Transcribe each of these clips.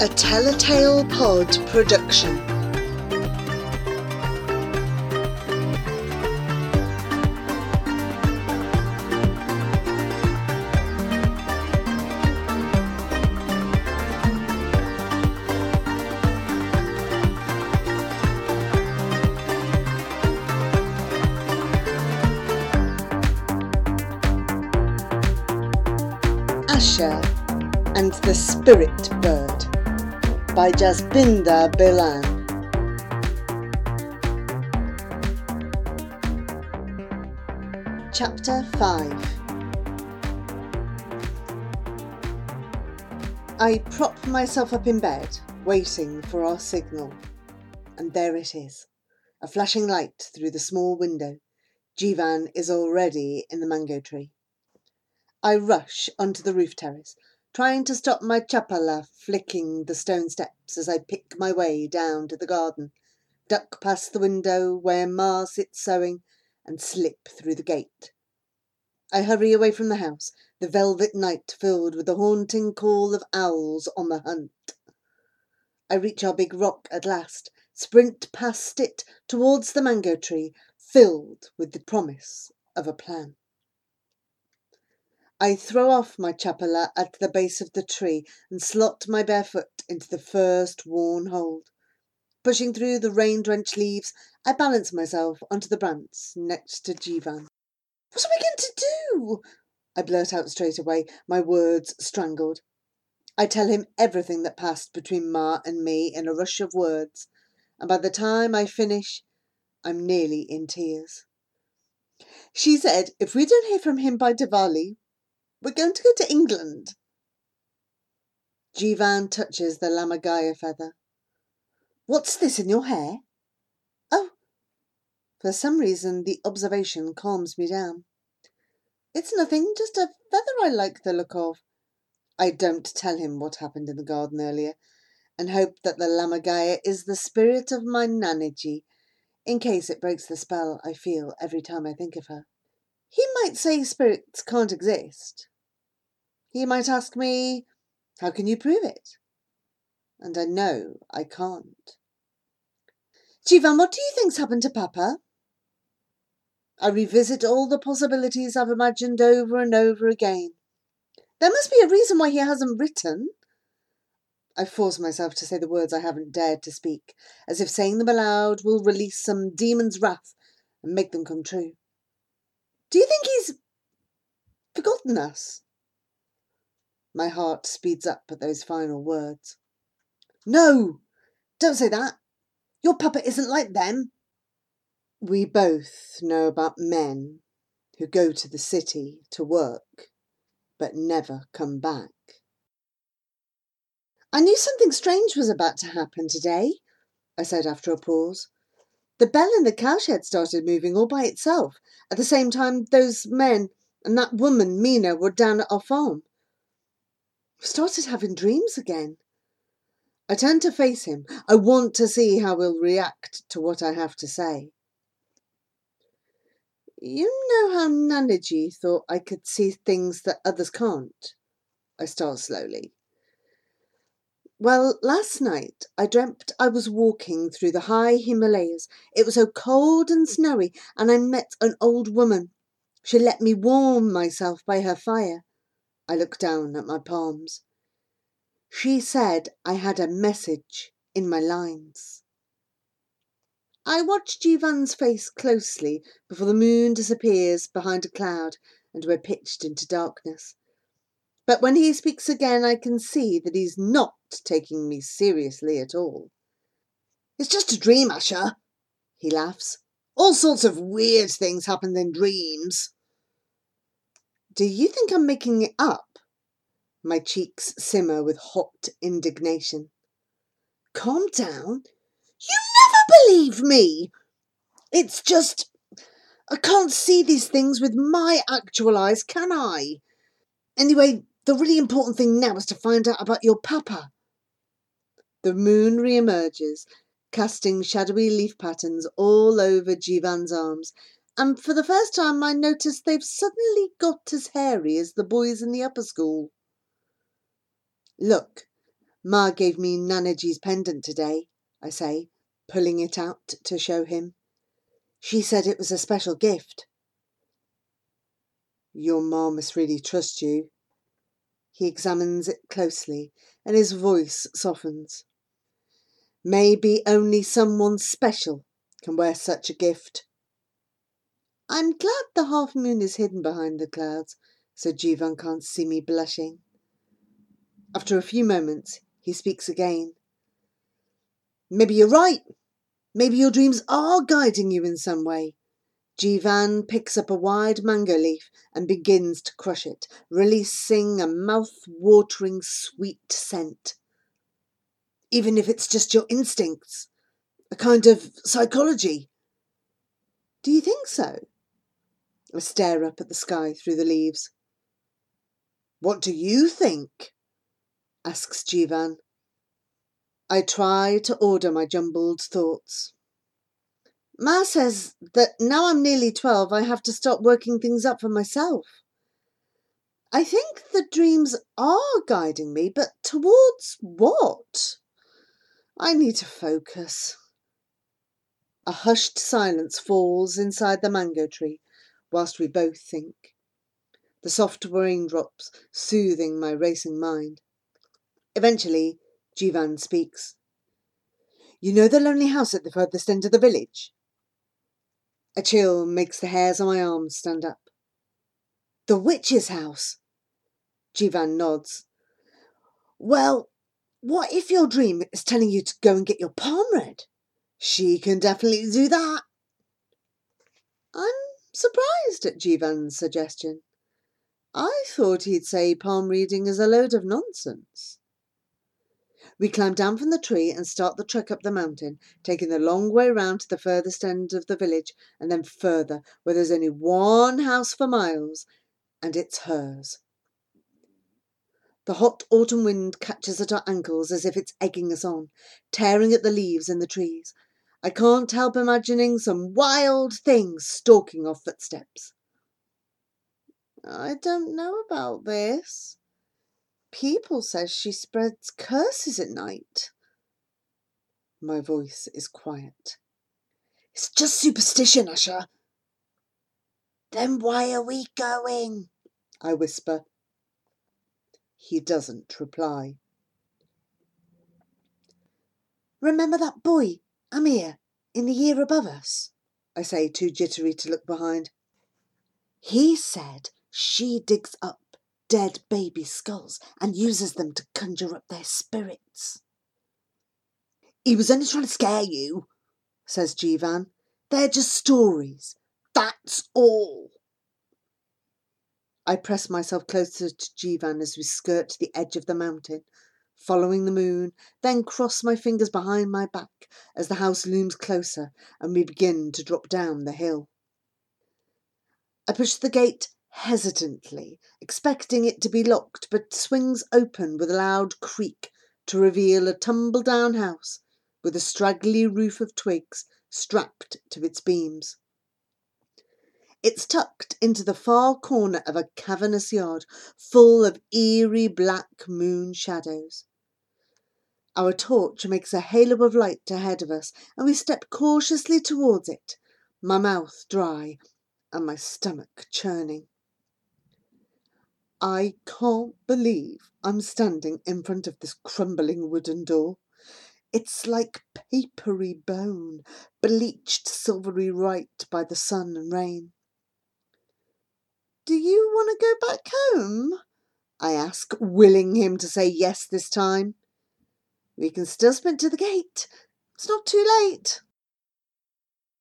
A Tell a Tale Pod production. Asha and the Spirit Bird by Jasbinder Bilan. Chapter 5 I prop myself up in bed, waiting for our signal. And there it is, a flashing light through the small window. Jivan is already in the mango tree. I rush onto the roof terrace, trying to stop my chapala flicking the stone steps as I pick my way down to the garden, duck past the window where Ma sits sewing, and slip through the gate. I hurry away from the house, the velvet night filled with the haunting call of owls on the hunt. I reach our big rock at last, sprint past it towards the mango tree, filled with the promise of a plan. I throw off my chapala at the base of the tree and slot my bare foot into the first worn hold. Pushing through the rain drenched leaves, I balance myself onto the branch next to Jivan. What are we going to do? I blurt out straight away, my words strangled. I tell him everything that passed between Ma and me in a rush of words, and by the time I finish, I'm nearly in tears. She said if we don't hear from him by Diwali, we're going to go to England. Jivan touches the lammergeier feather. What's this in your hair? Oh, for some reason the observation calms me down. It's nothing, just a feather I like the look of. I don't tell him what happened in the garden earlier, and hope that the lammergeier is the spirit of my Nanaji, in case it breaks the spell I feel every time I think of her. He might say spirits can't exist. He might ask me, How can you prove it? And I know I can't. Jivan, what do you think's happened to Papa? I revisit all the possibilities I've imagined over and over again. There must be a reason why he hasn't written. I force myself to say the words I haven't dared to speak, as if saying them aloud will release some demon's wrath and make them come true. Do you think he's forgotten us? My heart speeds up at those final words. No! Don't say that! Your papa isn't like them. We both know about men who go to the city to work but never come back. I knew something strange was about to happen today, I said after a pause. The bell in the cowshed started moving all by itself at the same time those men and that woman, Mina, were down at our farm. I started having dreams again. I turned to face him. I want to see how he'll react to what I have to say. You know how Nanaji thought I could see things that others can't? I start slowly. Well, last night I dreamt I was walking through the high Himalayas. It was so cold and snowy, and I met an old woman. She let me warm myself by her fire. I looked down at my palms. She said I had a message in my lines. I watched Jivan's face closely before the moon disappears behind a cloud and we're pitched into darkness. But when he speaks again, I can see that he's not taking me seriously at all. It's just a dream, Asha, he laughs. All sorts of weird things happen in dreams. Do you think I'm making it up? My cheeks simmer with hot indignation. Calm down. You never believe me. It's just. I can't see these things with my actual eyes, can I? Anyway, the really important thing now is to find out about your papa. The moon re-emerges, casting shadowy leaf patterns all over Jivan's arms, and for the first time I notice they've suddenly got as hairy as the boys in the upper school. Look, Ma gave me Nanaji's pendant today, I say, pulling it out to show him. She said it was a special gift. Your ma must really trust you. He examines it closely, and his voice softens. Maybe only someone special can wear such a gift. I'm glad the half moon is hidden behind the clouds, so Jivan can't see me blushing. After a few moments, he speaks again. Maybe you're right. Maybe your dreams are guiding you in some way. Jivan picks up a wide mango leaf and begins to crush it, releasing a mouth-watering sweet scent. Even if it's just your instincts, a kind of psychology. Do you think so? I stare up at the sky through the leaves. What do you think? asks Jivan. I try to order my jumbled thoughts. Ma says that now I'm nearly 12, I have to start working things up for myself. I think the dreams are guiding me, but towards what? I need to focus. A hushed silence falls inside the mango tree whilst we both think. The soft raindrops soothing my racing mind. Eventually, Jivan speaks. You know the lonely house at the furthest end of the village? A chill makes the hairs on my arms stand up. The witch's house? Jivan nods. Well, what if your dream is telling you to go and get your palm read? She can definitely do that. I'm surprised at Jivan's suggestion. I thought he'd say palm reading is a load of nonsense. We climb down from the tree and start the trek up the mountain, taking the long way round to the furthest end of the village and then further, where there's only one house for miles, and it's hers. The hot autumn wind catches at our ankles as if it's egging us on, tearing at the leaves in the trees. I can't help imagining some wild things stalking our footsteps. I don't know about this. People says she spreads curses at night. My voice is quiet. It's just superstition, Asha. Then why are we going? I whisper. He doesn't reply. Remember that boy, Amir, in the year above us? I say, too jittery to look behind. He said she digs up dead baby skulls and uses them to conjure up their spirits. He was only trying to scare you, says Jivan. They're just stories. That's all. I press myself closer to Jivan as we skirt the edge of the mountain, following the moon, then cross my fingers behind my back as the house looms closer and we begin to drop down the hill. I push the gate hesitantly, expecting it to be locked, but swings open with a loud creak to reveal a tumble down house with a straggly roof of twigs strapped to its beams. It's tucked into the far corner of a cavernous yard full of eerie black moon shadows. Our torch makes a halo of light ahead of us, and we step cautiously towards it, my mouth dry and my stomach churning. I can't believe I'm standing in front of this crumbling wooden door. It's like papery bone, bleached silvery white by the sun and rain. Do you want to go back home? I ask, willing him to say yes this time. We can still sprint to the gate. It's not too late.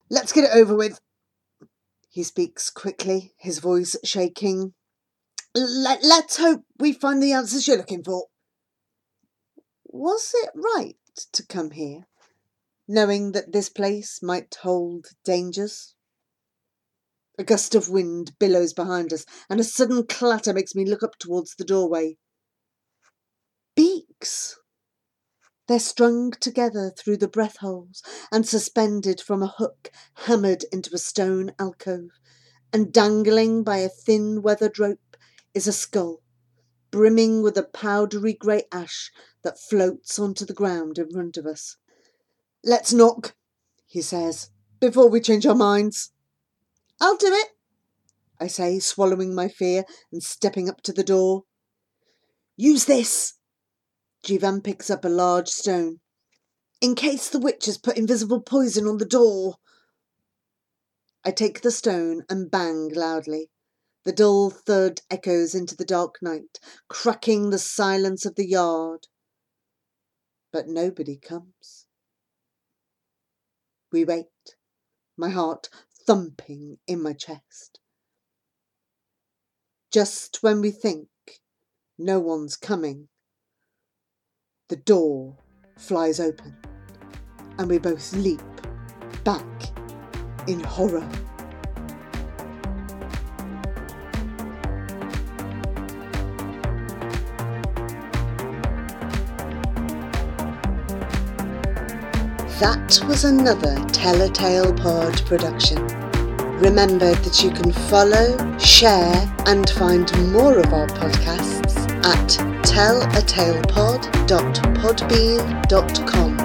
Let's get it over with. He speaks quickly, his voice shaking. Let, let's hope we find the answers you're looking for. Was it right to come here, knowing that this place might hold dangers? A gust of wind billows behind us, and a sudden clatter makes me look up towards the doorway. Beaks! They're strung together through the breath holes and suspended from a hook hammered into a stone alcove, and dangling by a thin weathered rope is a skull, brimming with a powdery grey ash that floats onto the ground in front of us. Let's knock, he says, before we change our minds. I'll do it, I say, swallowing my fear and stepping up to the door. Use this. Jivan picks up a large stone. In case the witch has put invisible poison on the door. I take the stone and bang loudly. The dull thud echoes into the dark night, cracking the silence of the yard. But nobody comes. We wait, my heart thumping in my chest. Just when we think no one's coming, the door flies open and we both leap back in horror. That was another Tell a Tale Pod production. Remember that you can follow, share, and find more of our podcasts at tellatalepod.podbean.com.